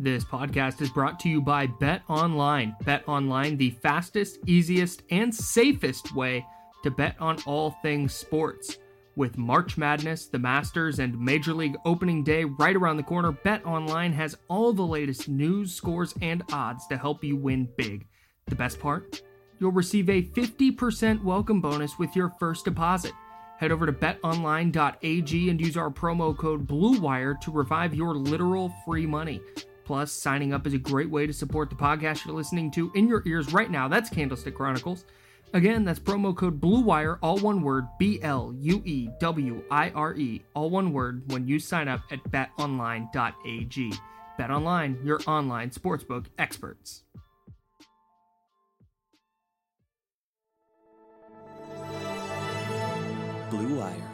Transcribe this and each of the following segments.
This podcast is brought to you by Bet Online. Bet Online, the fastest, easiest, and safest way to bet on all things sports. With March Madness, the Masters, and Major League Opening Day right around the corner, Bet Online has all the latest news, scores, and odds to help you win big. The best part? You'll receive a 50% welcome bonus with your first deposit. Head over to betonline.ag and use our promo code BLUEWIRE to revive your literal free money. Plus, signing up is a great way to support the podcast you're listening to in your ears right now. That's Candlestick Chronicles. Again, that's promo code BLUEWIRE, all one word, B L U E W I R E, all one word, when you sign up at betonline.ag. BetOnline, your online sportsbook experts. Blue Wire.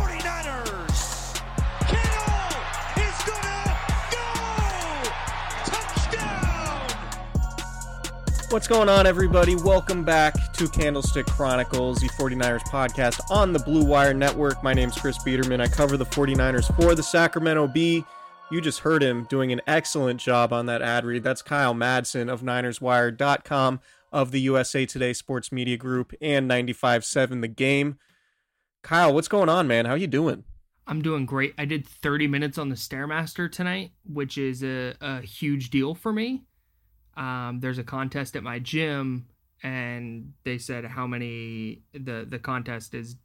What's going on, everybody? Welcome back to Candlestick Chronicles, the 49ers podcast on the Blue Wire Network. My name's Chris Biderman. I cover the 49ers for the Sacramento Bee. You just heard him doing an excellent job on that ad read. That's Kyle Madsen of NinersWire.com, of the USA Today Sports Media Group, and 95.7 The Game. Kyle, what's going on, man? How you doing? I'm doing great. I did 30 minutes on the Stairmaster tonight, which is a, a huge deal for me. Um, there's a contest at my gym, and they said how many the the contest is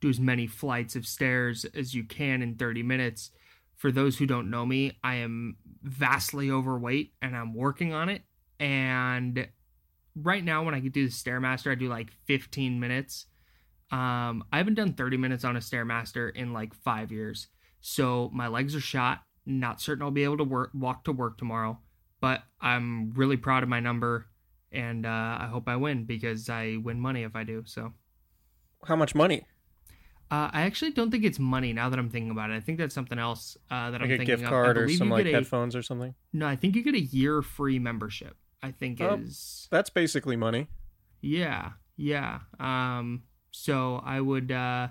do as many flights of stairs as you can in 30 minutes. For those who don't know me, I am vastly overweight and I'm working on it. And right now, when I do the Stairmaster, I do like 15 minutes. Um, I haven't done 30 minutes on a Stairmaster in like five years. So my legs are shot. Not certain I'll be able to work walk to work tomorrow, but I'm really proud of my number, and uh, I hope I win because I win money if I do. So How much money? uh, I actually don't think it's money now that I'm thinking about it. I think that's something else uh, that Like I'm a thinking gift of. I card or some like a- headphones or something? No, I think you get a year free membership. I think Oh. is That's basically money. yeah, yeah. Um, so I would uh,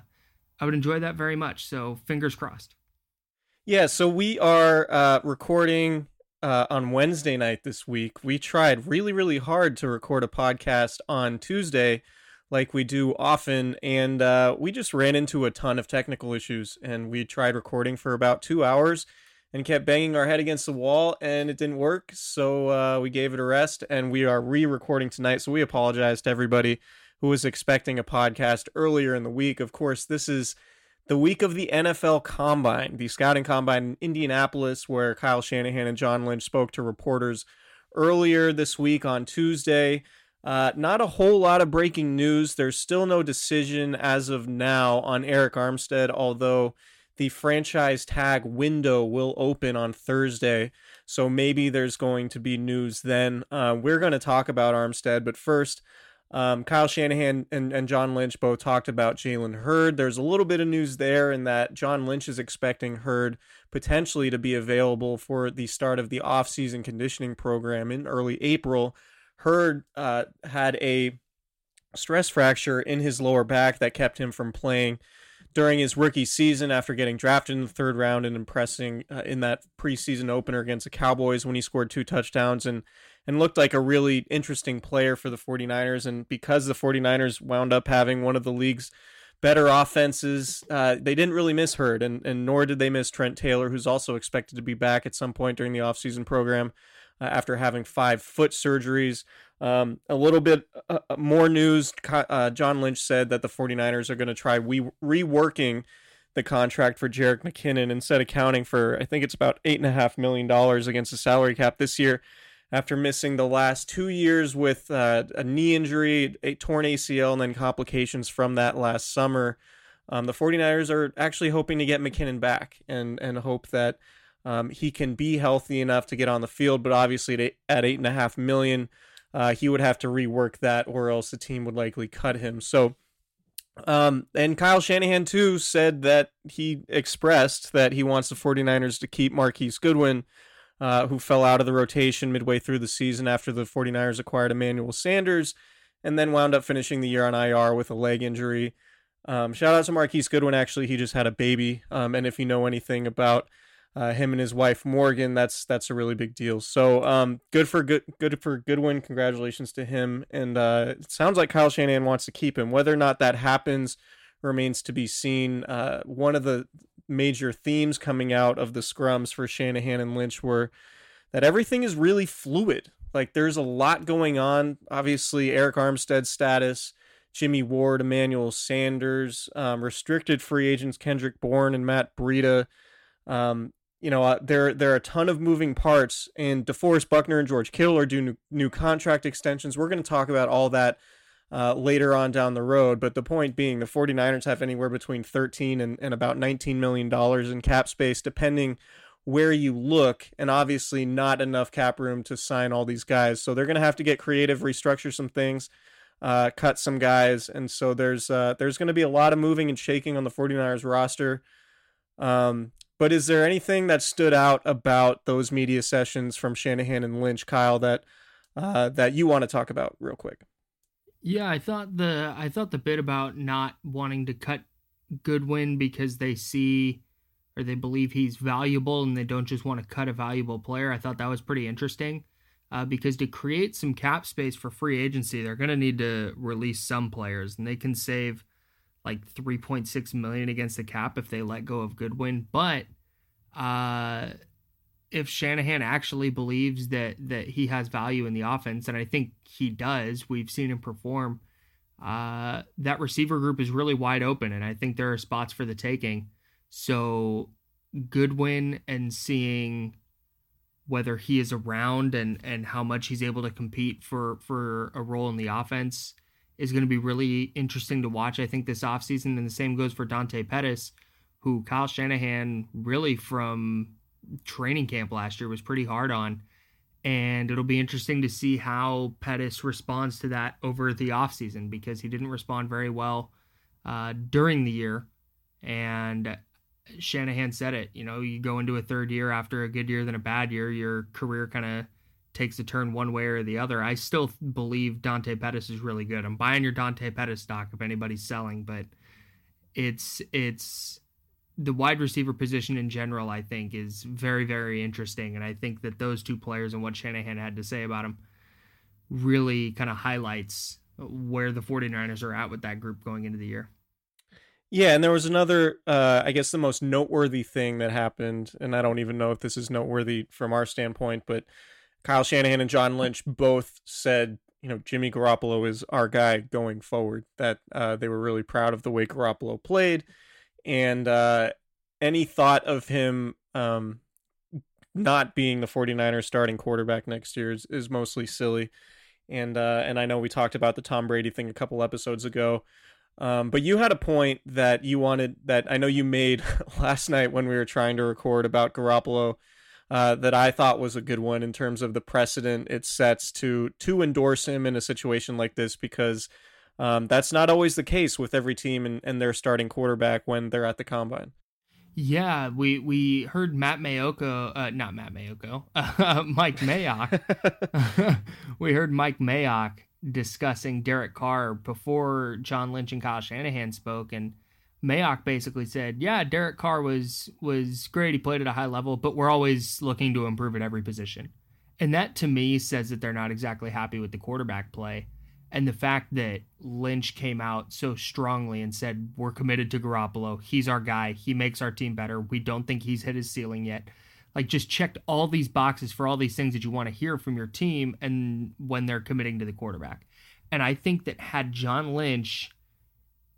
I would enjoy that very much. So fingers crossed. Yeah, so we are uh, recording uh, on Wednesday night this week. We tried really, really hard to record a podcast on Tuesday, like we do often, and uh, we just ran into a ton of technical issues. And we tried recording for about two hours and kept banging our head against the wall, and it didn't work. So uh, we gave it a rest, and we are re recording tonight. So we apologize to everybody who who was expecting a podcast earlier in the week. Of course, this is the week of the NFL Combine, the scouting combine in Indianapolis, where Kyle Shanahan and John Lynch spoke to reporters earlier this week on Tuesday. Uh, not a whole lot of breaking news. There's still no decision as of now on Arik Armstead, although the franchise tag window will open on Thursday. So maybe there's going to be news then. Uh, we're going to talk about Armstead, but first, um, Kyle Shanahan and, and John Lynch both talked about Jalen Hurd. There's a little bit of news there in that John Lynch is expecting Hurd potentially to be available for the start of the offseason conditioning program in early April. Hurd uh, had a stress fracture in his lower back that kept him from playing during his rookie season after getting drafted in the third round and impressing uh, in that preseason opener against the Cowboys when he scored two touchdowns and and looked like a really interesting player for the 49ers and because the 49ers wound up having one of the league's better offenses uh, they didn't really miss Hurd and, and nor did they miss Trent Taylor who's also expected to be back at some point during the offseason program uh, after having five foot surgeries. Um, a little bit uh, uh more news uh, John Lynch said that the 49ers are going to try re- reworking the contract for Jerick McKinnon instead of counting for, I think it's about $8.5 million against the salary cap this year after missing the last two years with uh, a knee injury, a torn ACL, and then complications from that last summer. Um, the 49ers are actually hoping to get McKinnon back and, and hope that um, he can be healthy enough to get on the field, but obviously at eight and a half million, uh, he would have to rework that, or else the team would likely cut him. So, um, and Kyle Shanahan too said that he expressed that he wants the 49ers to keep Marquise Goodwin, uh, who fell out of the rotation midway through the season after the 49ers acquired Emmanuel Sanders, and then wound up finishing the year on IR with a leg injury. Um, shout out to Marquise Goodwin. Actually, he just had a baby. Um, and if you know anything about uh, him and his wife Morgan. That's that's a really big deal. So um, good for good good for Goodwin. Congratulations to him. And uh, it sounds like Kyle Shanahan wants to keep him. Whether or not that happens remains to be seen. Uh, one of the major themes coming out of the scrums for Shanahan and Lynch were that everything is really fluid. Like there's a lot going on. Obviously, Arik Armstead's status. Jimmy Ward, Emmanuel Sanders, um, restricted free agents Kendrick Bourne and Matt Breida. Um, you know, uh, there there are a ton of moving parts, and DeForest Buckner and George Kittle are doing new, new contract extensions. We're going to talk about all that uh, later on down the road. But the point being, the 49ers have anywhere between 13 and, and about 19 million dollars in cap space, depending where you look, and obviously not enough cap room to sign all these guys. So they're going to have to get creative, restructure some things. Uh, cut some guys, and so there's uh, there's going to be a lot of moving and shaking on the 49ers roster. Um, but is there anything that stood out about those media sessions from Shanahan and Lynch, Kyle, that uh, that you want to talk about real quick? Yeah, I thought the I thought the bit about not wanting to cut Goodwin because they see or they believe he's valuable and they don't just want to cut a valuable player. I thought that was pretty interesting uh, because to create some cap space for free agency, they're going to need to release some players and they can save like 3.6 million against the cap if they let go of Goodwin. But uh, if Shanahan actually believes that that he has value in the offense, and I think he does, we've seen him perform. Uh, that receiver group is really wide open, and I think there are spots for the taking. So Goodwin and seeing whether he is around and and how much he's able to compete for for a role in the offense is going to be really interesting to watch, I think, this offseason. And the same goes for Dante Pettis, who Kyle Shanahan really from training camp last year was pretty hard on. And it'll be interesting to see how Pettis responds to that over the offseason because he didn't respond very well uh, during the year. And Shanahan said it, you know, you go into a third year after a good year than a bad year, your career kind of takes a turn one way or the other. I still believe Dante Pettis is really good. I'm buying your Dante Pettis stock if anybody's selling, but it's it's the wide receiver position in general, I think, is very, very interesting. And I think that those two players and what Shanahan had to say about them really kind of highlights where the 49ers are at with that group going into the year. Yeah, and there was another, uh, I guess, the most noteworthy thing that happened, and I don't even know if this is noteworthy from our standpoint, but Kyle Shanahan and John Lynch both said, you know Jimmy Garoppolo is our guy going forward. That uh, they were really proud of the way Garoppolo played, and uh, any thought of him um, not being the 49ers starting quarterback next year is, is mostly silly. And uh, and I know we talked about the Tom Brady thing a couple episodes ago. Um, but you had a point that you wanted that I know you made last night when we were trying to record about Garoppolo uh, that I thought was a good one in terms of the precedent it sets to to endorse him in a situation like this because um, that's not always the case with every team and, and their starting quarterback when they're at the combine. Yeah, we we heard Matt Maiocco, uh, not Matt Maiocco, uh, Mike Mayock. we heard Mike Mayock discussing Derek Carr before John Lynch and Kyle Shanahan spoke, and Mayock basically said, "Yeah, Derek Carr was was great. He played at a high level, but we're always looking to improve at every position." And that to me says that they're not exactly happy with the quarterback play. And the fact that Lynch came out so strongly and said, We're committed to Garoppolo. He's our guy. He makes our team better. We don't think he's hit his ceiling yet. Like, just checked all these boxes for all these things that you want to hear from your team and when they're committing to the quarterback. And I think that had John Lynch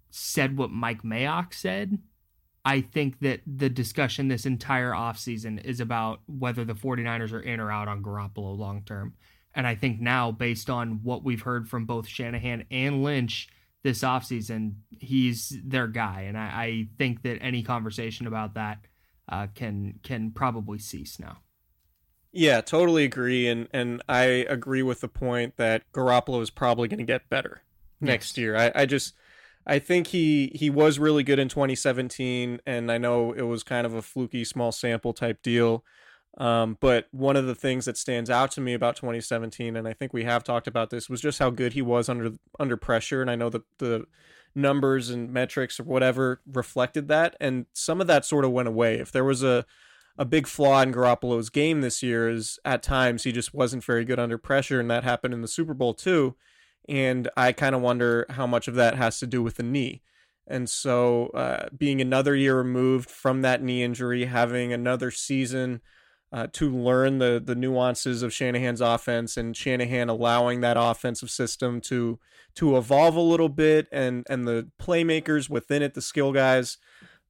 said what Mike Mayock said, I think that the discussion this entire offseason is about whether the 49ers are in or out on Garoppolo long term. And I think now, based on what we've heard from both Shanahan and Lynch this offseason, he's their guy. And I, I think that any conversation about that uh, can can probably cease now. Yeah, totally agree, and and I agree with the point that Garoppolo is probably going to get better yes. next year. I, I just I think he he was really good in 2017, and I know it was kind of a fluky small sample type deal. Um, but one of the things that stands out to me about 2017, and I think we have talked about this, was just how good he was under under pressure. And I know that the numbers and metrics or whatever reflected that, and some of that sort of went away. If there was a a big flaw in Garoppolo's game this year, is at times he just wasn't very good under pressure, and that happened in the Super Bowl too. And I kind of wonder how much of that has to do with the knee. And so, uh, being another year removed from that knee injury, having another season uh, to learn the the nuances of Shanahan's offense and Shanahan allowing that offensive system to to evolve a little bit and and the playmakers within it, the skill guys,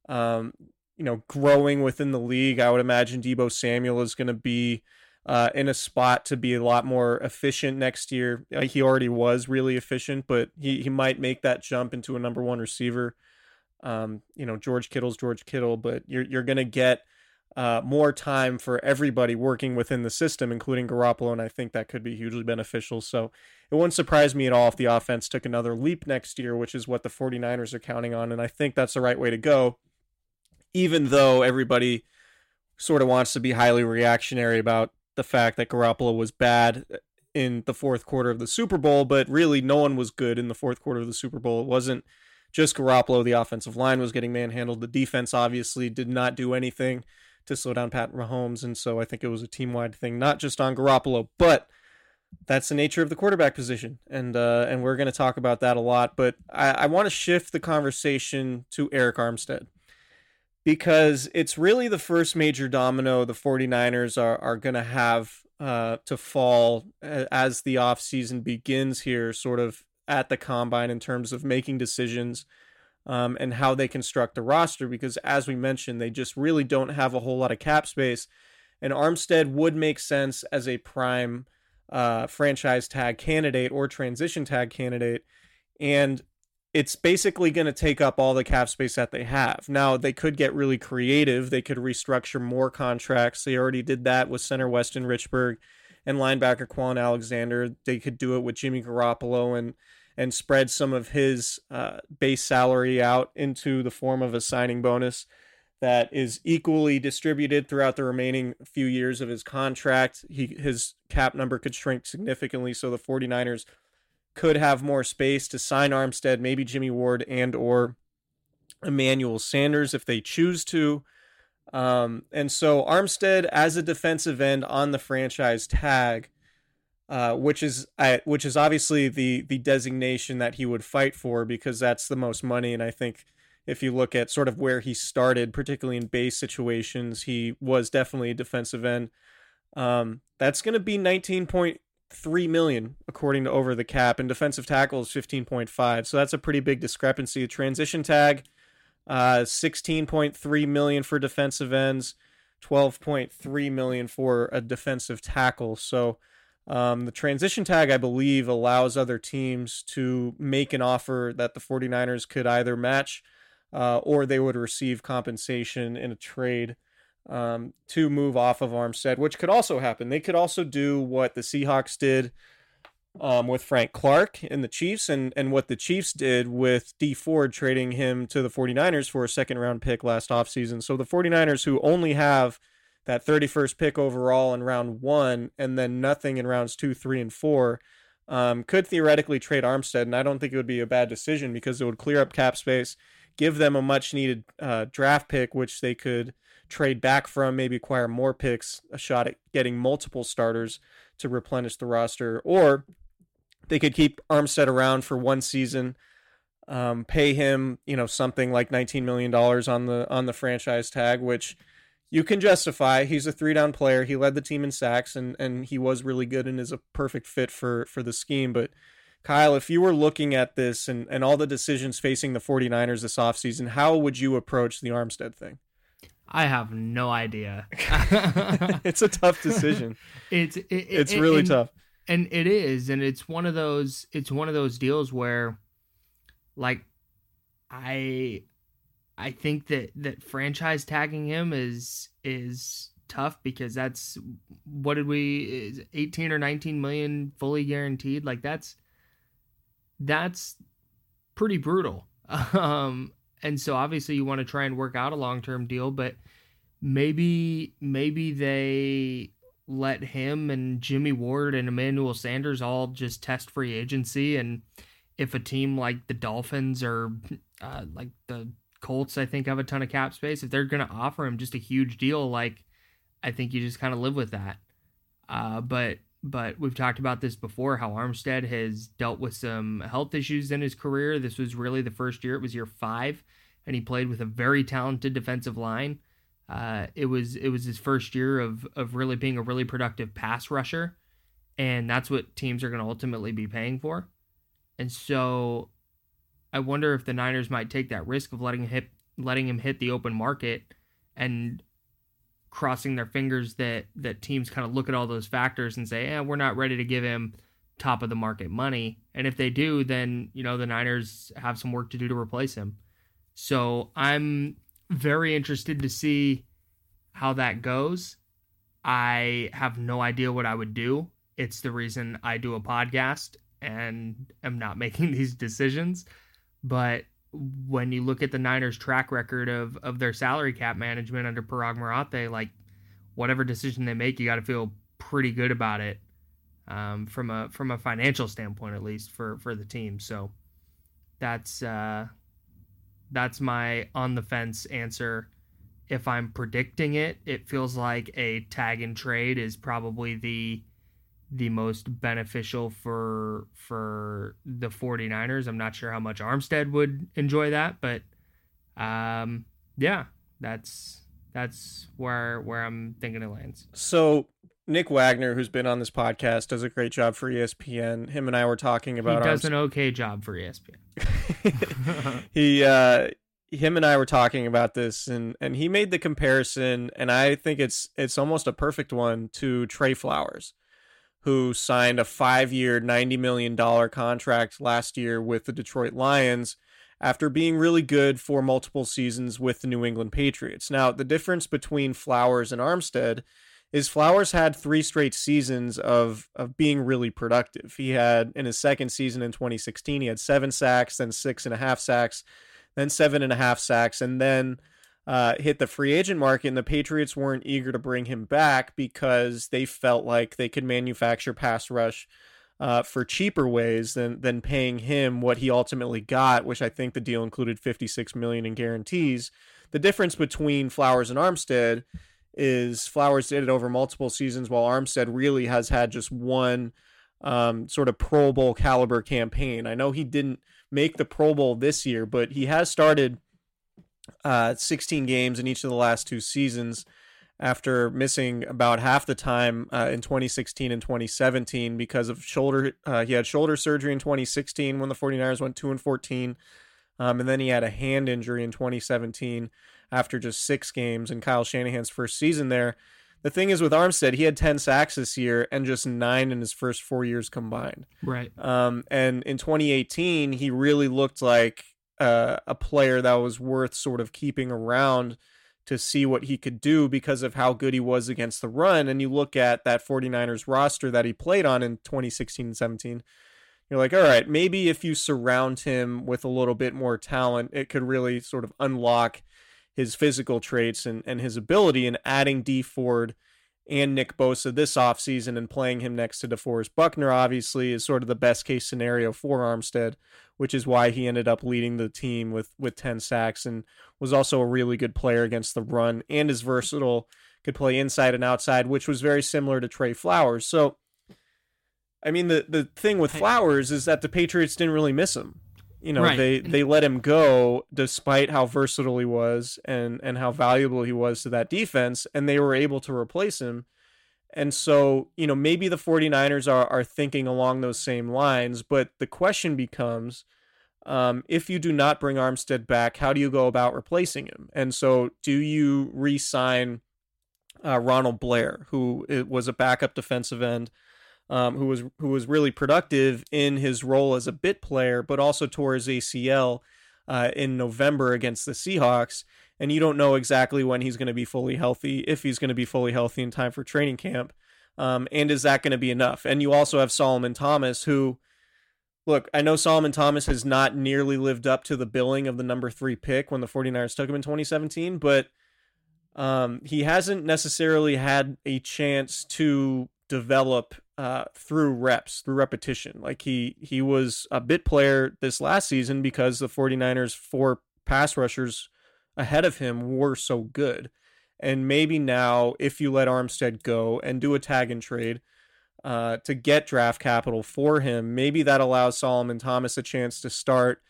um, you know, growing within the league. I would imagine Deebo Samuel is going to be uh, in a spot to be a lot more efficient next year. He already was really efficient, but he he might make that jump into a number one receiver. Um, you know, George Kittle's George Kittle, but you're you're going to get uh, more time for everybody working within the system, including Garoppolo, and I think that could be hugely beneficial. So it wouldn't surprise me at all if the offense took another leap next year, which is what the 49ers are counting on, and I think that's the right way to go, even though everybody sort of wants to be highly reactionary about the fact that Garoppolo was bad in the fourth quarter of the Super Bowl, but really no one was good in the fourth quarter of the Super Bowl. It wasn't just Garoppolo. The offensive line was getting manhandled. The defense obviously did not do anything to slow down Pat Mahomes, and so I think it was a team wide thing, not just on Garoppolo, but that's the nature of the quarterback position, and uh, and we're going to talk about that a lot. But I, I want to shift the conversation to Arik Armstead because it's really the first major domino the 49ers are are going to have uh, to fall as the offseason begins here, sort of at the combine in terms of making decisions um, and how they construct the roster because, as we mentioned, they just really don't have a whole lot of cap space. And Armstead would make sense as a prime uh, franchise tag candidate or transition tag candidate. And it's basically going to take up all the cap space that they have. Now, they could get really creative. They could restructure more contracts. They already did that with center Weston Richburg and linebacker Kwon Alexander. They could do it with Jimmy Garoppolo and and spread some of his uh, base salary out into the form of a signing bonus that is equally distributed throughout the remaining few years of his contract. He his cap number could shrink significantly, so the 49ers could have more space to sign Armstead, maybe Jimmy Ward and or Emmanuel Sanders if they choose to. Um, and so Armstead as a defensive end on the franchise tag uh, which is uh, which is obviously the the designation that he would fight for because that's the most money. And I think if you look at sort of where he started, particularly in base situations, he was definitely a defensive end. Um, that's going to be nineteen point three million according to over the cap, and defensive tackle is fifteen point five. So that's a pretty big discrepancy. A transition tag, uh, sixteen point three million for defensive ends, twelve point three million for a defensive tackle. So um, the transition tag, I believe, allows other teams to make an offer that the 49ers could either match uh, or they would receive compensation in a trade um, to move off of Armstead, which could also happen. They could also do what the Seahawks did um, with Frank Clark in the Chiefs and, and what the Chiefs did with Dee Ford trading him to the 49ers for a second round pick last offseason. So the 49ers, who only have – that 31st pick overall in round one, and then nothing in rounds two, three, and four, um, could theoretically trade Armstead. And I don't think it would be a bad decision because it would clear up cap space, give them a much needed uh, draft pick, which they could trade back from, maybe acquire more picks, a shot at getting multiple starters to replenish the roster, or they could keep Armstead around for one season. Um, pay him, you know, something like $19 million on the on the franchise tag, which you can justify he's a three down player. He led the team in sacks and and he was really good and is a perfect fit for for the scheme. But Kyle, if you were looking at this and, and all the decisions facing the 49ers this offseason, how would you approach the Armstead thing? I have no idea. it's a tough decision. it's it, it's really and, tough. And it is and it's one of those it's one of those deals where like I I think that that franchise tagging him is is tough because that's what did we is 18 or 19 million fully guaranteed? Like that's that's pretty brutal. Um and so obviously you want to try and work out a long-term deal but maybe maybe they let him and Jimmy Ward and Emmanuel Sanders all just test free agency and if a team like the Dolphins or uh, like the Colts, I think, have a ton of cap space. If they're going to offer him just a huge deal, like I think you just kind of live with that. Uh, but but we've talked about this before. How Armstead has dealt with some health issues in his career. This was really the first year. It was year five, and he played with a very talented defensive line. Uh, it was it was his first year of of really being a really productive pass rusher, and that's what teams are going to ultimately be paying for. And so I wonder if the Niners might take that risk of letting him hit, letting him hit the open market and crossing their fingers that that teams kind of look at all those factors and say, "Yeah, we're not ready to give him top of the market money." And if they do, then you know the Niners have some work to do to replace him. So I'm very interested to see how that goes. I have no idea what I would do. It's the reason I do a podcast and am not making these decisions. But when you look at the Niners' track record of of their salary cap management under Paraag Marathe, like whatever decision they make, you got to feel pretty good about it um, from a from a financial standpoint, at least for for the team. So that's uh, that's my on the fence answer. If I'm predicting it, it feels like a tag and trade is probably the the most beneficial for for the 49ers. I'm not sure how much Armstead would enjoy that, but um yeah, that's that's where where I'm thinking it lands. So Nick Wagoner, who's been on this podcast, does a great job for ESPN. Him and I were talking about. He does an okay job for ESPN. he, uh, him and I were talking about this, and and he made the comparison, and I think it's it's almost a perfect one to Trey Flowers who signed a five year, $90 million contract last year with the Detroit Lions after being really good for multiple seasons with the New England Patriots. Now, the difference between Flowers and Armstead is Flowers had three straight seasons of, of being really productive. He had, in his second season in 2016, he had seven sacks, then six and a half sacks, then seven and a half sacks, and then uh, hit the free agent market, and the Patriots weren't eager to bring him back because they felt like they could manufacture pass rush uh, for cheaper ways than than paying him what he ultimately got, which I think the deal included 56 million in guarantees. The difference between Flowers and Armstead is Flowers did it over multiple seasons, while Armstead really has had just one um, sort of Pro Bowl caliber campaign. I know he didn't make the Pro Bowl this year, but he has started uh, 16 games in each of the last two seasons. after missing about half the time uh, in 2016 and 2017 because of shoulder. Uh, he had shoulder surgery in 2016 when the 49ers went 2 and 14. Um, and then he had a hand injury in 2017 after just six games in Kyle Shanahan's first season there. The thing is with Armstead, he had 10 sacks this year and just nine in his first four years combined. Right. Um, and in 2018, he really looked like uh, a player that was worth sort of keeping around to see what he could do because of how good he was against the run. And you look at that 49ers roster that he played on in 2016 and 17, you're like, all right, maybe if you surround him with a little bit more talent, it could really sort of unlock his physical traits and, and his ability. And adding Dee Ford and Nick Bosa this offseason and playing him next to DeForest Buckner, obviously, is sort of the best case scenario for Armstead, which is why he ended up leading the team with, with 10 sacks and was also a really good player against the run and is versatile, could play inside and outside, which was very similar to Trey Flowers. So, I mean, the, the thing with Flowers is that the Patriots didn't really miss him. You know, Right. they, they let him go despite how versatile he was and, and how valuable he was to that defense, and they were able to replace him. And so, you know, maybe the 49ers are, are thinking along those same lines, but the question becomes um, if you do not bring Armstead back, how do you go about replacing him? And so, do you re sign uh, Ronald Blair, who was a backup defensive end? Um, who was who was really productive in his role as a bit player, but also tore his ACL uh, in November against the Seahawks, and you don't know exactly when he's going to be fully healthy, if he's going to be fully healthy in time for training camp, um, and is that going to be enough? And you also have Solomon Thomas, who, look, I know Solomon Thomas has not nearly lived up to the billing of the number three pick when the 49ers took him in 2017, but um, he hasn't necessarily had a chance to develop uh, through reps, through repetition. Like he he was a bit player this last season because the 49ers four pass rushers ahead of him were so good. And maybe now if you let Armstead go and do a tag and trade uh, to get draft capital for him, maybe that allows Solomon Thomas a chance to start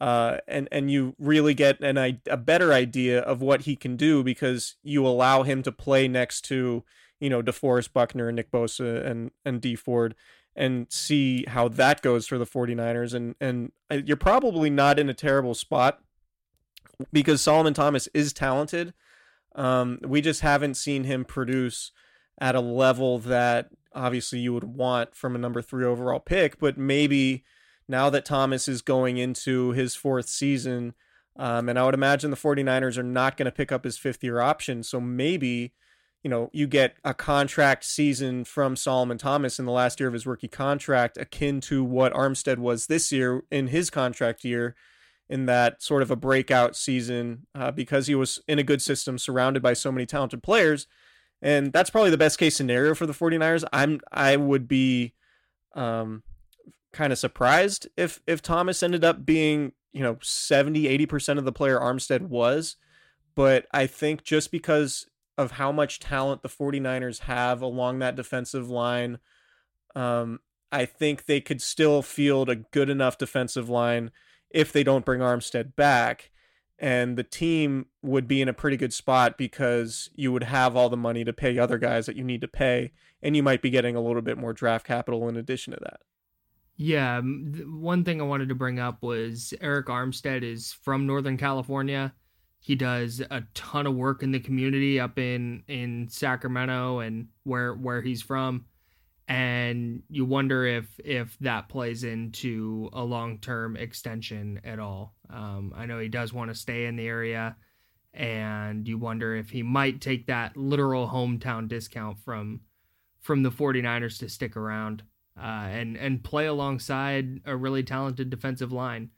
uh, and and you really get an i- a better idea of what he can do because you allow him to play next to you know DeForest Buckner and Nick Bosa and and Dee Ford and see how that goes for the 49ers and and uh, you're probably not in a terrible spot because Solomon Thomas is talented. Um, we just haven't seen him produce at a level that obviously you would want from a number three overall pick, but maybe now that Thomas is going into his fourth season, um, and I would imagine the 49ers are not going to pick up his fifth year option. So maybe, you know, you get a contract season from Solomon Thomas in the last year of his rookie contract, akin to what Armstead was this year in his contract year, in that sort of a breakout season uh, because he was in a good system surrounded by so many talented players. And that's probably the best case scenario for the 49ers. I'm I would be um, kind of surprised if if Thomas ended up being, you know, 70, 80% of the player Armstead was, but I think just because of how much talent the 49ers have along that defensive line, um, I think they could still field a good enough defensive line if they don't bring Armstead back. And the team would be in a pretty good spot because you would have all the money to pay other guys that you need to pay, and you might be getting a little bit more draft capital in addition to that. Yeah, um, one thing I wanted to bring up was Arik Armstead is from Northern California. He does a ton of work in the community up in in Sacramento and where where he's from. And you wonder if if that plays into a long term extension at all. Um, I know he does want to stay in the area, and you wonder if he might take that literal hometown discount from from the 49ers to stick around uh, and and play alongside a really talented defensive line.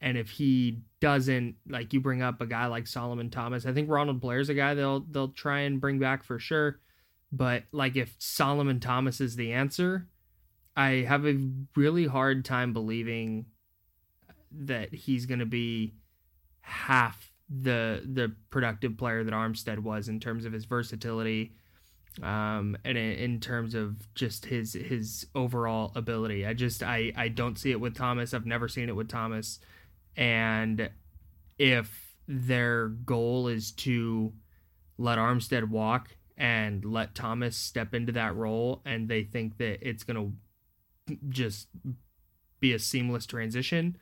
And if he doesn't, like you bring up a guy like Solomon Thomas, I think Ronald Blair's a guy they'll they'll try and bring back for sure. But like if Solomon Thomas is the answer, I have a really hard time believing that he's going to be half the the productive player that Armstead was in terms of his versatility um and in, in terms of just his his overall ability. I just i i don't see it with thomas. I've never seen it with thomas and if their goal is to let armstead walk and let Thomas step into that role and they think that it's going to just be a seamless transition,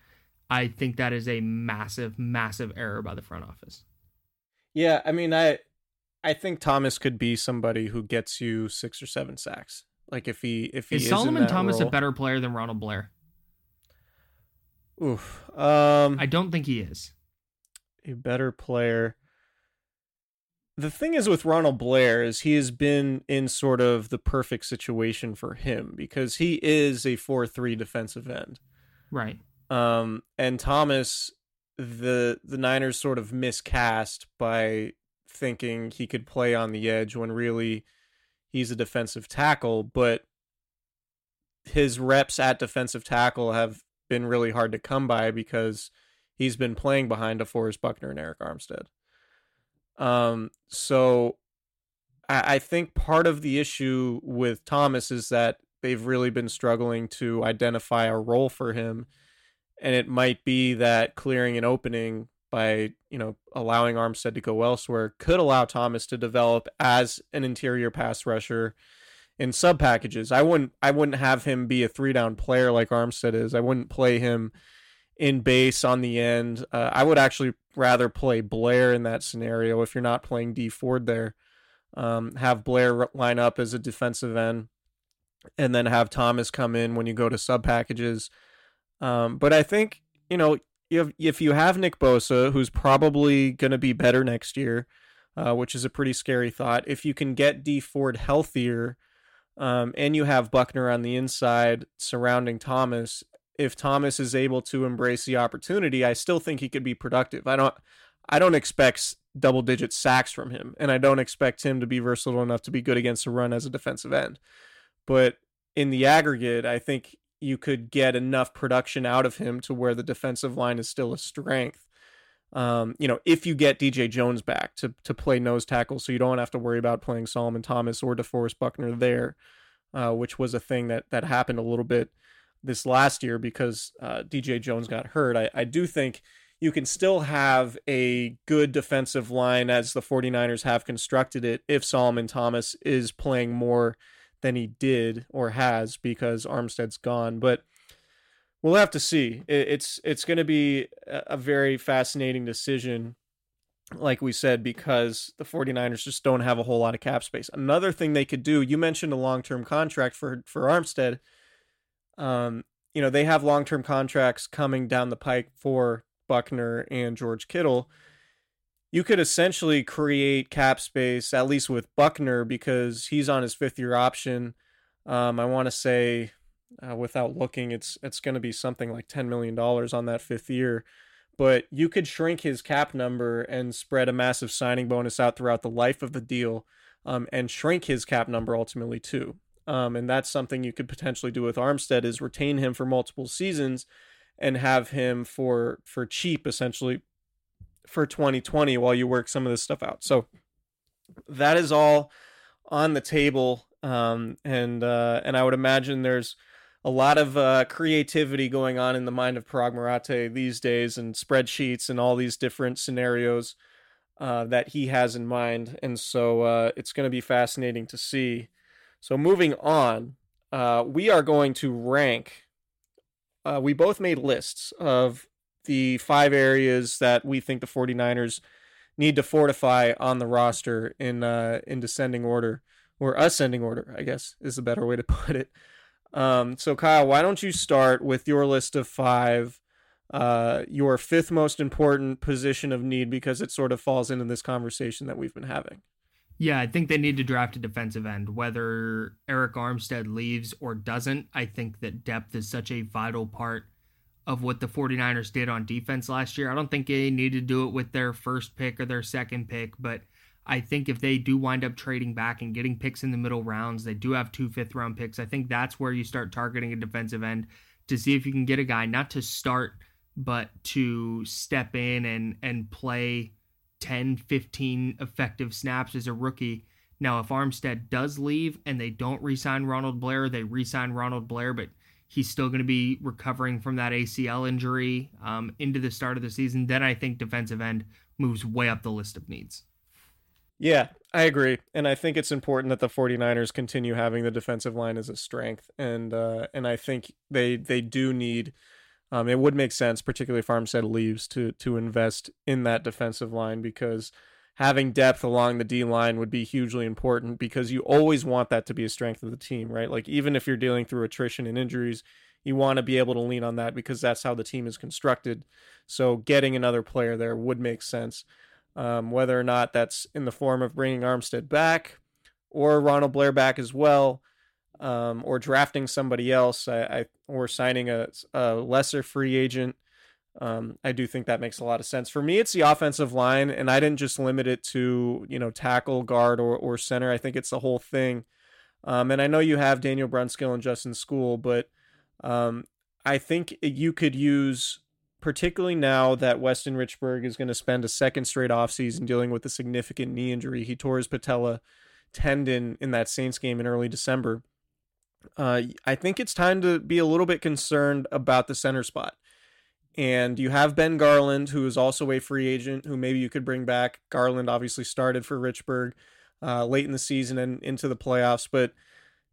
I think that is a massive massive error by the front office. Yeah, I mean I I think Thomas could be somebody who gets you 6 or 7 sacks. Like if he if he is, is Solomon Thomas role. a better player than Ronald Blair? Oof. Um I don't think he is. a better player. The thing is with Ronald Blair is he has been in sort of the perfect situation for him because he is a 4-3 defensive end. Right. Um and Thomas the the Niners sort of miscast by thinking he could play on the edge when really he's a defensive tackle, but his reps at defensive tackle have been really hard to come by because he's been playing behind DeForest Buckner and Arik Armstead. Um, so I, I think part of the issue with Thomas is that they've really been struggling to identify a role for him. And it might be that clearing an opening by, you know, allowing Armstead to go elsewhere could allow Thomas to develop as an interior pass rusher in sub packages. I wouldn't I wouldn't have him be a three down player like Armstead is. I wouldn't play him in base on the end. Uh, I would actually rather play Blair in that scenario if you're not playing Dee Ford there. Um, have Blair line up as a defensive end, and then have Thomas come in when you go to sub packages. Um, but I think you know if if you have Nick Bosa, who's probably going to be better next year, uh, which is a pretty scary thought. If you can get Dee Ford healthier, um, and you have Buckner on the inside surrounding Thomas, if Thomas is able to embrace the opportunity, I still think he could be productive. I don't I don't expect double digit sacks from him, and I don't expect him to be versatile enough to be good against the run as a defensive end. But in the aggregate, I think you could get enough production out of him to where the defensive line is still a strength. Um, you know, if you get DJ Jones back to to play nose tackle, so you don't have to worry about playing Solomon Thomas or DeForest Buckner there, uh, which was a thing that that happened a little bit this last year because uh, DJ Jones got hurt. I, I do think you can still have a good defensive line as the 49ers have constructed it if Solomon Thomas is playing more than he did or has because Armstead's gone. But we'll have to see. It's it's going to be a very fascinating decision like we said because the 49ers just don't have a whole lot of cap space. Another thing they could do, you mentioned a long-term contract for for Armstead. Um, you know, they have long-term contracts coming down the pike for Buckner and George Kittle. You could essentially create cap space at least with Buckner because he's on his fifth year option. Um, I want to say uh, without looking, it's it's going to be something like ten million dollars on that fifth year. But you could shrink his cap number and spread a massive signing bonus out throughout the life of the deal, um, and shrink his cap number ultimately too. Um, and that's something you could potentially do with Armstead is retain him for multiple seasons, and have him for for cheap essentially for 2020 while you work some of this stuff out. So that is all on the table, um, and uh, and I would imagine there's a lot of uh, creativity going on in the mind of Paraag Marathe these days, and spreadsheets and all these different scenarios uh, that he has in mind, and so uh, it's going to be fascinating to see. So moving on, uh, we are going to rank. Uh, we both made lists of the five areas that we think the 49ers need to fortify on the roster in uh, in descending order or ascending order, I guess is a better way to put it. Um, so Kyle, why don't you start with your list of five, uh, your fifth most important position of need because it sort of falls into this conversation that we've been having. Yeah, I think they need to draft a defensive end. Whether Arik Armstead leaves or doesn't, I think that depth is such a vital part of what the 49ers did on defense last year. I don't think they need to do it with their first pick or their second pick, but I think if they do wind up trading back and getting picks in the middle rounds, they do have two fifth round picks. I think that's where you start targeting a defensive end to see if you can get a guy not to start, but to step in and and play 10, 15 effective snaps as a rookie. Now, if Armstead does leave and they don't re-sign Ronald Blair, they re-sign Ronald Blair, but he's still going to be recovering from that ACL injury um, into the start of the season. Then I think defensive end moves way up the list of needs. Yeah, I agree. And I think it's important that the 49ers continue having the defensive line as a strength. And uh, and I think they they do need um, it would make sense, particularly if Armstead leaves, to to invest in that defensive line because having depth along the D line would be hugely important because you always want that to be a strength of the team, right? Like even if you're dealing through attrition and injuries, you want to be able to lean on that because that's how the team is constructed. So getting another player there would make sense. Um, whether or not that's in the form of bringing Armstead back or Ronald Blair back as well, um, or drafting somebody else, I, I or signing a, a lesser free agent. Um, I do think that makes a lot of sense. For me, it's the offensive line, and I didn't just limit it to you know tackle, guard, or or center. I think it's the whole thing. Um, and I know you have Daniel Brunskill and Justin Skule, but um, I think you could use particularly now that Weston Richburg is going to spend a second straight offseason dealing with a significant knee injury. He tore his patella tendon in that Saints game in early December. Uh, I think it's time to be a little bit concerned about the center spot. And you have Ben Garland, who is also a free agent, who maybe you could bring back. Garland obviously started for Richburg uh, late in the season and into the playoffs, but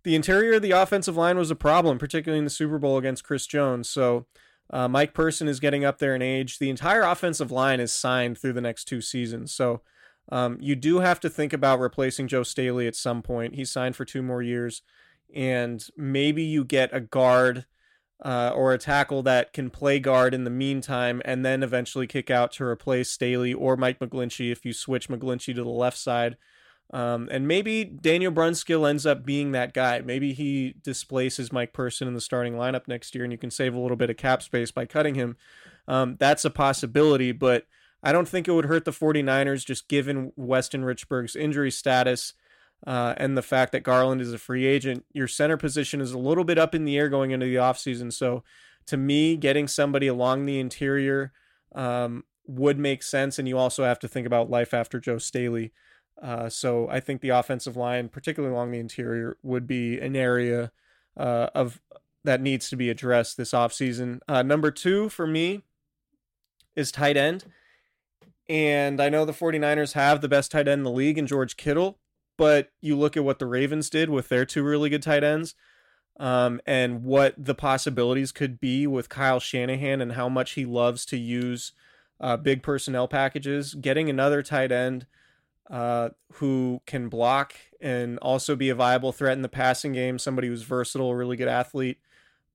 the interior of the offensive line was a problem, particularly in the Super Bowl against Chris Jones. So uh, Mike Person is getting up there in age. The entire offensive line is signed through the next two seasons. So um, you do have to think about replacing Joe Staley at some point. He's signed for two more years. And maybe you get a guard uh, or a tackle that can play guard in the meantime and then eventually kick out to replace Staley or Mike McGlinchey if you switch McGlinchey to the left side. Um, and maybe Daniel Brunskill ends up being that guy. Maybe he displaces Mike Person in the starting lineup next year, and you can save a little bit of cap space by cutting him. Um, that's a possibility, but I don't think it would hurt the 49ers just given Weston Richburg's injury status uh, and the fact that Garland is a free agent. Your center position is a little bit up in the air going into the offseason. So to me, getting somebody along the interior um, would make sense. And you also have to think about life after Joe Staley. Uh, so I think the offensive line, particularly along the interior, would be an area uh, of that needs to be addressed this offseason. Uh, number two for me is tight end. And I know the 49ers have the best tight end in the league in George Kittle, but you look at what the Ravens did with their two really good tight ends um, and what the possibilities could be with Kyle Shanahan and how much he loves to use uh, big personnel packages. Getting another tight end – uh, who can block and also be a viable threat in the passing game, somebody who's versatile, a really good athlete,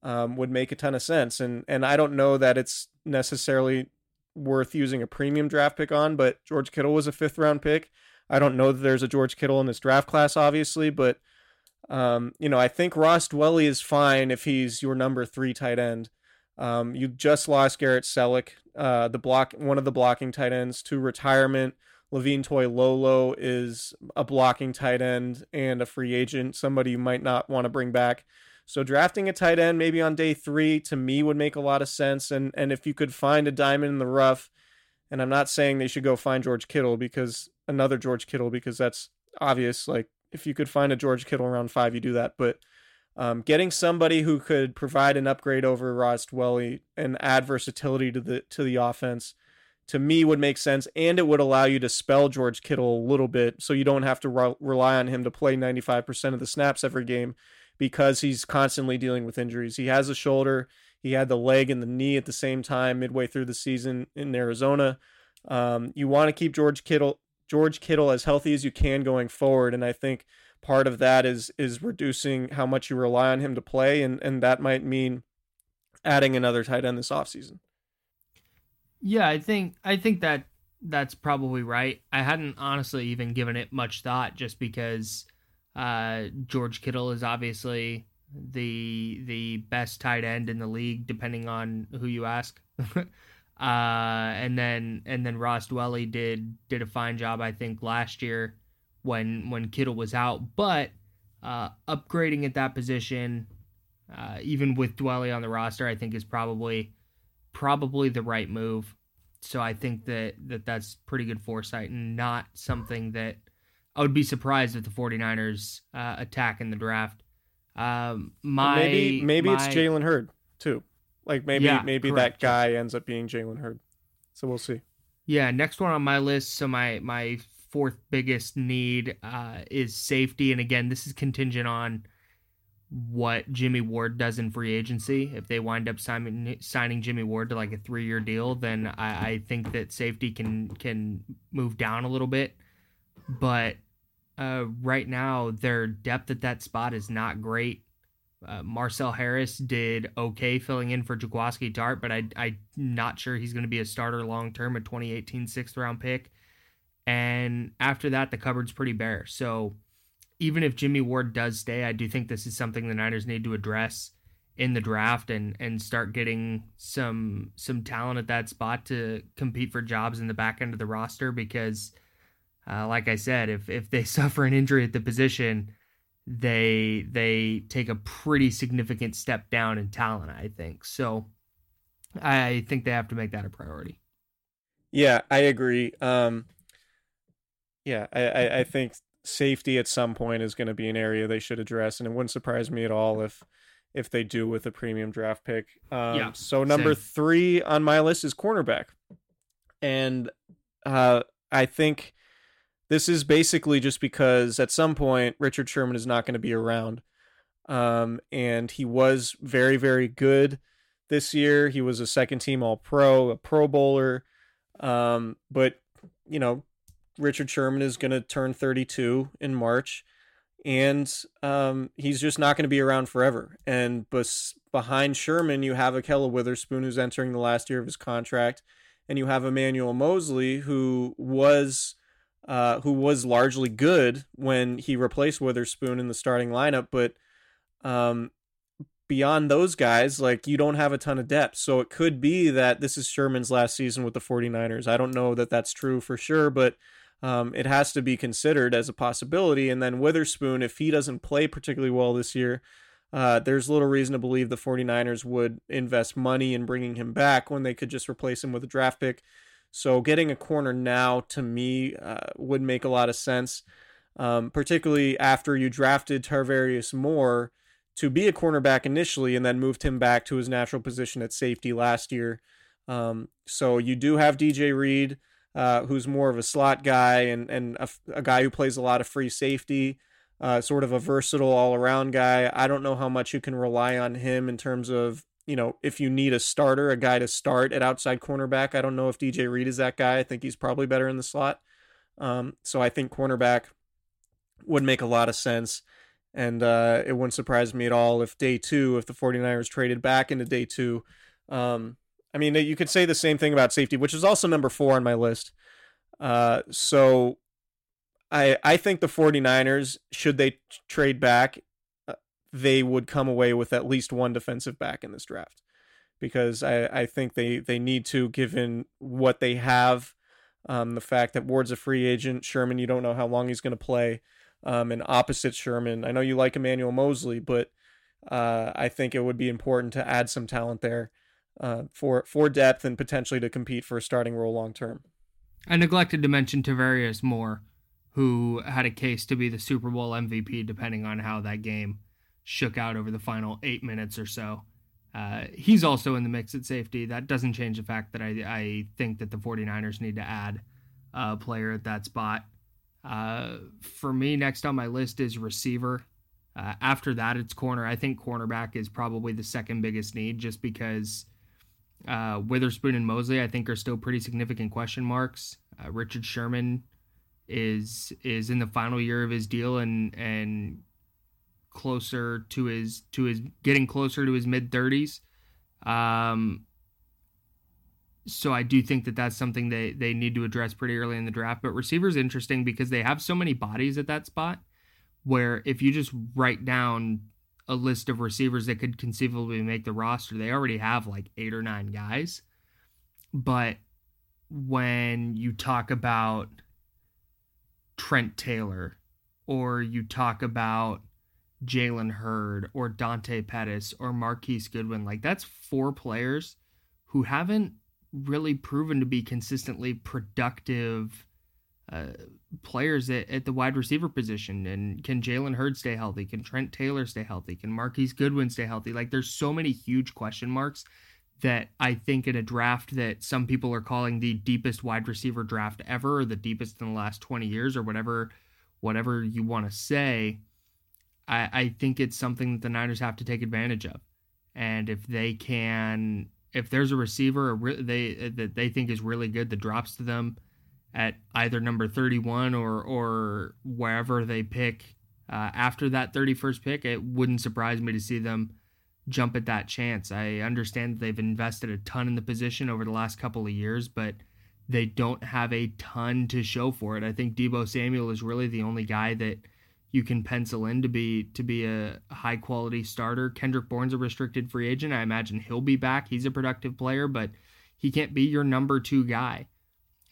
um, would make a ton of sense. And and I don't know that it's necessarily worth using a premium draft pick on, but George Kittle was a fifth round pick. I don't know that there's a George Kittle in this draft class, obviously, but um, you know, I think Ross Dwelley is fine if he's your number three tight end. Um, you just lost Garrett Celek, uh, the block, one of the blocking tight ends, to retirement. Levine Toilolo is a blocking tight end and a free agent, somebody you might not want to bring back. So drafting a tight end maybe on day three to me would make a lot of sense. And and if you could find a diamond in the rough, and I'm not saying they should go find George Kittle because another George Kittle because that's obvious. Like if you could find a George Kittle around five, you do that. But um, getting somebody who could provide an upgrade over Ross Dwelley and add versatility to the to the offense to me would make sense and it would allow you to spell George Kittle a little bit so you don't have to re- rely on him to play 95% of the snaps every game because he's constantly dealing with injuries. He has a shoulder, he had the leg and the knee at the same time midway through the season in Arizona. Um, you want to keep George Kittle George Kittle as healthy as you can going forward and I think part of that is is reducing how much you rely on him to play and and that might mean adding another tight end this offseason. Yeah, I think I think that that's probably right. I hadn't honestly even given it much thought just because uh, George Kittle is obviously the the best tight end in the league, depending on who you ask. uh, and then and then Ross Dwelley did did a fine job, I think, last year when when Kittle was out. But uh, upgrading at that position, uh, even with Dwelley on the roster, I think is probably probably the right move. So I think that, that that's pretty good foresight and not something that I would be surprised if the 49ers uh, attack in the draft. Um, my maybe maybe my, it's Jalen Hurd too. Like maybe yeah, maybe correct. that guy ends up being Jalen Hurd. So we'll see. Yeah, next one on my list. So my my fourth biggest need uh, is safety. And again, this is contingent on what Jimmy Ward does in free agency. If they wind up signing signing Jimmy Ward to like a three year deal, then I, I, think that safety can can move down a little bit. But uh, right now, their depth at that spot is not great. Uh, Marcel Harris did okay filling in for Jaquiski Tartt, but I, I'm not sure he's going to be a starter long term, a 2018 sixth round pick. And after that, the cupboard's pretty bare. So even if Jimmy Ward does stay, I do think this is something the Niners need to address in the draft and and start getting some some talent at that spot to compete for jobs in the back end of the roster because uh, like I said if if they suffer an injury at the position they they take a pretty significant step down in talent I think. So I think they have to make that a priority. Yeah I agree. Um yeah I I, I think safety at some point is going to be an area they should address, and it wouldn't surprise me at all if if they do with a premium draft pick. Um, yeah, so number same. three on my list is cornerback, and uh, I think this is basically just because at some point Richard Sherman is not going to be around, um, and he was very very good this year. He was a second team All Pro, a Pro Bowler, um, but you know Richard Sherman is going to turn 32 in March, and um, he's just not going to be around forever. And bes- behind Sherman, you have Ahkello Witherspoon, who's entering the last year of his contract, and you have Emmanuel Moseley, who was uh, who was largely good when he replaced Witherspoon in the starting lineup, but um, beyond those guys, like you don't have a ton of depth. So it could be that this is Sherman's last season with the 49ers. I don't know that that's true for sure, but um, it has to be considered as a possibility. And then Witherspoon, if he doesn't play particularly well this year, uh, there's little reason to believe the 49ers would invest money in bringing him back when they could just replace him with a draft pick. So getting a corner now to me uh, would make a lot of sense, um, particularly after you drafted Tarvarius Moore to be a cornerback initially and then moved him back to his natural position at safety last year. Um, so you do have DJ Reed uh, who's more of a slot guy and and a, a, guy who plays a lot of free safety, uh, sort of a versatile all around guy. I don't know how much you can rely on him in terms of you know if you need a starter, a guy to start at outside cornerback. I don't know if DJ Reed is that guy. I think he's probably better in the slot. Um, so I think cornerback would make a lot of sense. And uh, it wouldn't surprise me at all if day two, if the 49ers traded back into day two, um, I mean, you could say the same thing about safety, which is also number four on my list. Uh, so I I think the 49ers, should they trade back, uh, they would come away with at least one defensive back in this draft. Because I, I think they, they need to, given what they have, um, the fact that Ward's a free agent, Sherman, you don't know how long he's going to play. Um, and opposite Sherman, I know you like Emmanuel Moseley, but uh, I think it would be important to add some talent there uh, for for depth and potentially to compete for a starting role long term. I neglected to mention Tarvarius Moore, who had a case to be the Super Bowl MVP, depending on how that game shook out over the final eight minutes or so. Uh, he's also in the mix at safety. That doesn't change the fact that I, I think that the 49ers need to add a player at that spot. Uh, for me, next on my list is receiver. Uh, after that, it's corner. I think cornerback is probably the second biggest need just because uh, Witherspoon and Moseley, I think, are still pretty significant question marks. Uh, Richard Sherman is is in the final year of his deal and and closer to his to his getting closer to his mid thirties. Um, so I do think that that's something they they need to address pretty early in the draft. But receivers interesting because they have so many bodies at that spot. Where if you just write down a list of receivers that could conceivably make the roster. They already have like eight or nine guys. But when you talk about Trent Taylor or you talk about Jalen Hurd or Dante Pettis or Marquise Goodwin, like that's four players who haven't really proven to be consistently productive uh, players at, at the wide receiver position. And can Jalen Hurd stay healthy? Can Trent Taylor stay healthy? Can Marquise Goodwin stay healthy? Like there's so many huge question marks that I think in a draft that some people are calling the deepest wide receiver draft ever, or the deepest in the last 20 years, or whatever, whatever you want to say, I, I think it's something that the Niners have to take advantage of. And if they can, if there's a receiver they that they think is really good that drops to them at either number 31 or or wherever they pick uh, after that 31st pick, it wouldn't surprise me to see them jump at that chance. I understand that they've invested a ton in the position over the last couple of years, but they don't have a ton to show for it. I think Deebo Samuel is really the only guy that you can pencil in to be to be a high quality starter. Kendrick Bourne's a restricted free agent. I imagine he'll be back. He's a productive player, but he can't be your number two guy.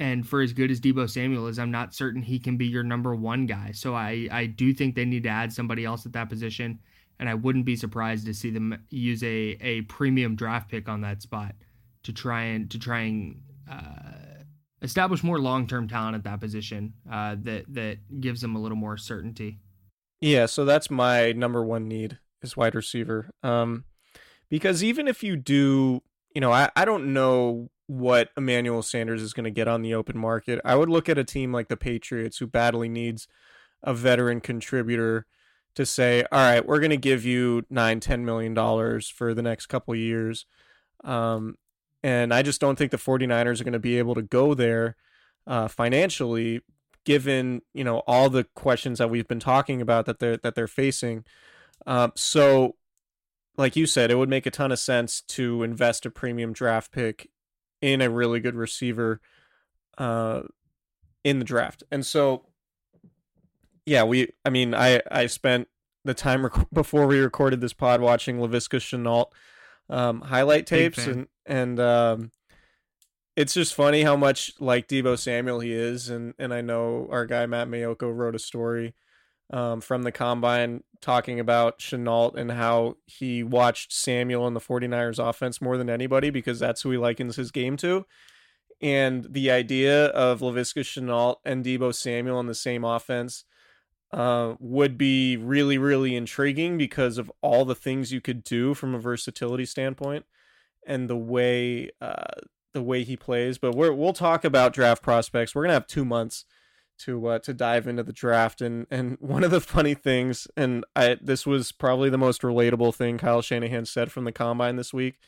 And for as good as Deebo Samuel is, I'm not certain he can be your number one guy. So I, I do think they need to add somebody else at that position. And I wouldn't be surprised to see them use a, a premium draft pick on that spot to try and to try and uh, establish more long term talent at that position uh, that that gives them a little more certainty. Yeah, so that's my number one need is wide receiver. Um, because even if you do, you know, I, I don't know what Emmanuel Sanders is going to get on the open market. I would look at a team like the Patriots who badly needs a veteran contributor to say, all right, we're going to give you nine, ten million dollars for the next couple years. Um, and I just don't think the 49ers are going to be able to go there uh, financially, given you know all the questions that we've been talking about that they're that they're facing. Um, so, like you said, it would make a ton of sense to invest a premium draft pick in a really good receiver uh, in the draft. And so, yeah, we, I mean, I, I spent the time rec- before we recorded this pod watching Laviska Shenault um, highlight tapes and, and, um, it's just funny how much like Deebo Samuel he is, and and I know our guy Matt Maiocco wrote a story um, from the combine talking about Shenault and how he watched Samuel in the 49ers offense more than anybody because that's who he likens his game to. And the idea of Laviska Shenault and Deebo Samuel in the same offense uh, would be really, really intriguing because of all the things you could do from a versatility standpoint and the way uh, the way he plays. But we're, we'll talk about draft prospects. We're gonna have two months to uh, to dive into the draft and and one of the funny things and I this was probably the most relatable thing Kyle Shanahan said from the combine this week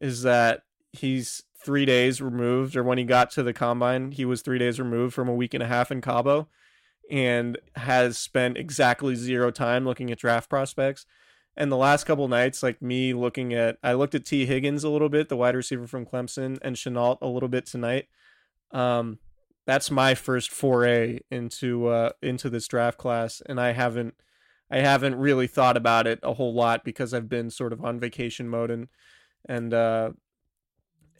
is that he's 3 days removed or when he got to the combine he was 3 days removed from a week and a half in Cabo and has spent exactly zero time looking at draft prospects. And the last couple nights like me looking at I looked at Tee Higgins a little bit the wide receiver from Clemson and Shenault a little bit tonight. Um that's my first foray into uh into this draft class and I haven't I haven't really thought about it a whole lot because I've been sort of on vacation mode and and uh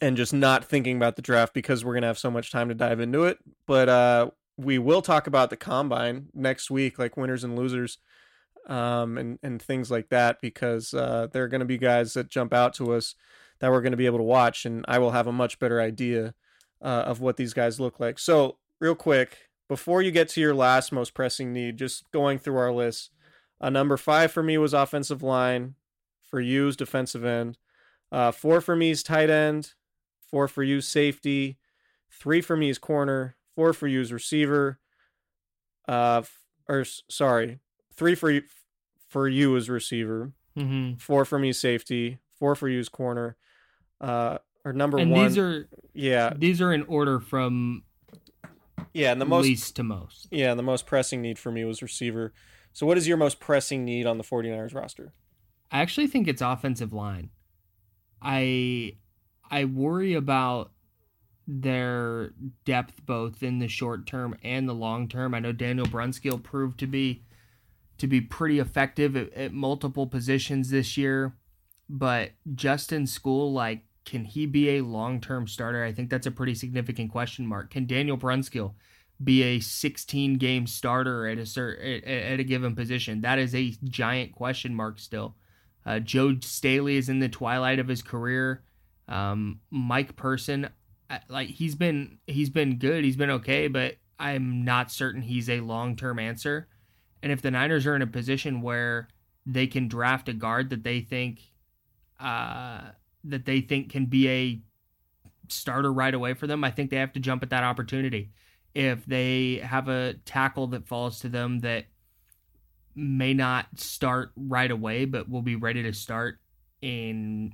and just not thinking about the draft because we're going to have so much time to dive into it. But uh we will talk about the combine next week like winners and losers um and and things like that because uh there are going to be guys that jump out to us that we're going to be able to watch and I will have a much better idea uh, of what these guys look like. So, real quick, before you get to your last most pressing need, just going through our list. Uh, number five for me was offensive line. For you is defensive end. Uh, four for me is tight end. Four for you safety. Three for me is corner. Four for you is receiver. Uh, or sorry, three for you for you is receiver. Mm-hmm. Four for me is safety. Four for you is corner. Uh, or number and one. these are yeah, these are in order from yeah, and the most least to most. yeah, and the most pressing need for me was receiver. So, what is your most pressing need on the 49ers roster? I actually think it's offensive line. I I worry about their depth both in the short term and the long term. I know Daniel Brunskill proved to be to be pretty effective at, at multiple positions this year, but Justin Skule like can he be a long term starter? I think that's a pretty significant question mark. Can Daniel Brunskill be a 16 game starter at a certain at a given position? That is a giant question mark still. Uh, Joe Staley is in the twilight of his career. Um, Mike Person, like he's been he's been good, he's been okay, but I'm not certain he's a long term answer. And if the Niners are in a position where they can draft a guard that they think uh, that they think can be a starter right away for them, I think they have to jump at that opportunity. If they have a tackle that falls to them that may not start right away, but will be ready to start in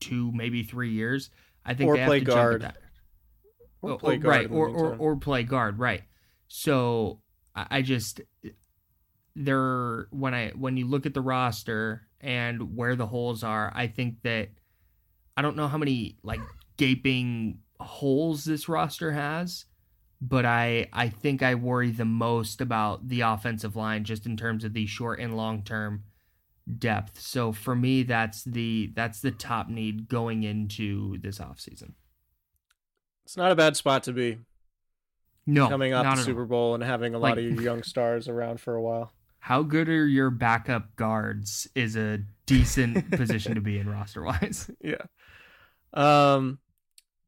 two, maybe three years, I think Or they play have to guard. jump at that. Or Oh, oh play oh, guard right, or, or or play guard, right? So I, I just there when I when you look at the roster and where the holes are, I think that I don't know how many like gaping holes this roster has, but I I think I worry the most about the offensive line just in terms of the short and long term depth. So for me that's the that's the top need going into this offseason. It's not a bad spot to be No. coming off the. Super Bowl and having a lot Like- of your young stars around for a while. How good are your backup guards is a decent position to be in roster wise. yeah. Um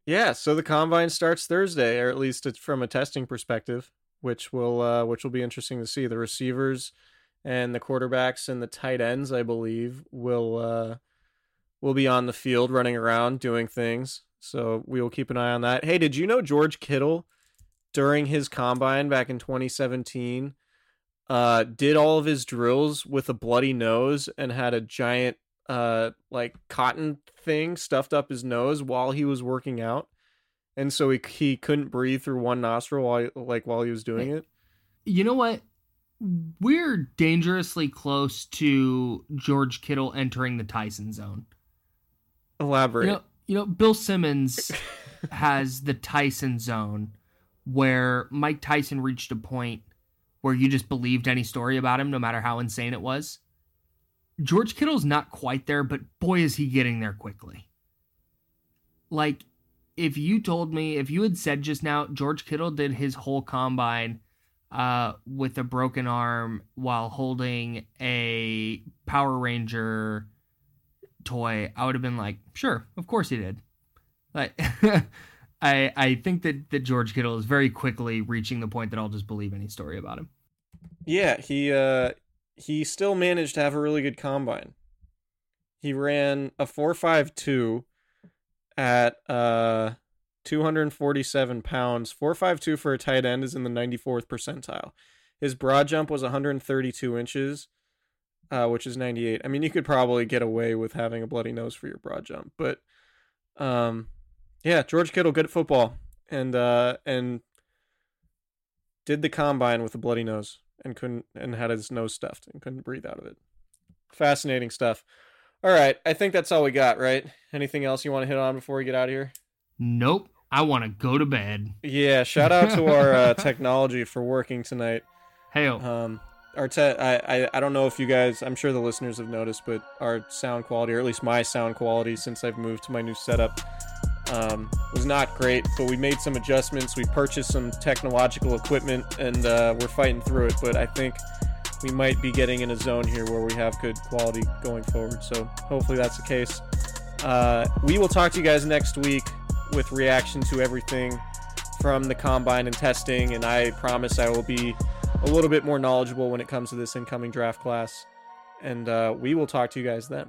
yeah, so the combine starts Thursday, or at least it's from a testing perspective, which will uh which will be interesting to see. The receivers and the quarterbacks and the tight ends, I believe, will uh will be on the field running around doing things. So we will keep an eye on that. Hey, did you know George Kittle during his combine back in 2017 uh did all of his drills with a bloody nose and had a giant uh like cotton thing stuffed up his nose while he was working out and so he he couldn't breathe through one nostril while like while he was doing it You know what? We're dangerously close to George Kittle entering the Tyson zone. elaborate You know, you know, Bill Simmons has the Tyson zone where Mike Tyson reached a point where you just believed any story about him, no matter how insane it was. George Kittle's not quite there, but boy, is he getting there quickly. Like, if you told me, if you had said just now, George Kittle did his whole combine uh, with a broken arm while holding a Power Ranger toy, I would have been like, sure, of course he did. Like, I I think that that George Kittle is very quickly reaching the point that I'll just believe any story about him. yeah he uh he still managed to have a really good combine. He ran a 452 at uh 247 pounds. 452 for a tight end is in the 94th percentile. His broad jump was 132 inches uh, which is 98 i mean you could probably get away with having a bloody nose for your broad jump but um yeah george kittle good at football and uh and did the combine with a bloody nose and couldn't and had his nose stuffed and couldn't breathe out of it. Fascinating stuff. All right i think that's all we got right? Anything else you want to hit on before we get out of here? Nope, I want to go to bed. yeah shout out to our uh, technology for working tonight. Hey, um our te- I, I i don't know if you guys i'm sure the listeners have noticed but our sound quality or at least my sound quality since i've moved to my new setup um, was not great but we made some adjustments we purchased some technological equipment and uh, we're fighting through it but i think we might be getting in a zone here where we have good quality going forward so hopefully that's the case uh, we will talk to you guys next week with reaction to everything from the combine and testing and i promise i will be a little bit more knowledgeable when it comes to this incoming draft class. And uh, we will talk to you guys then.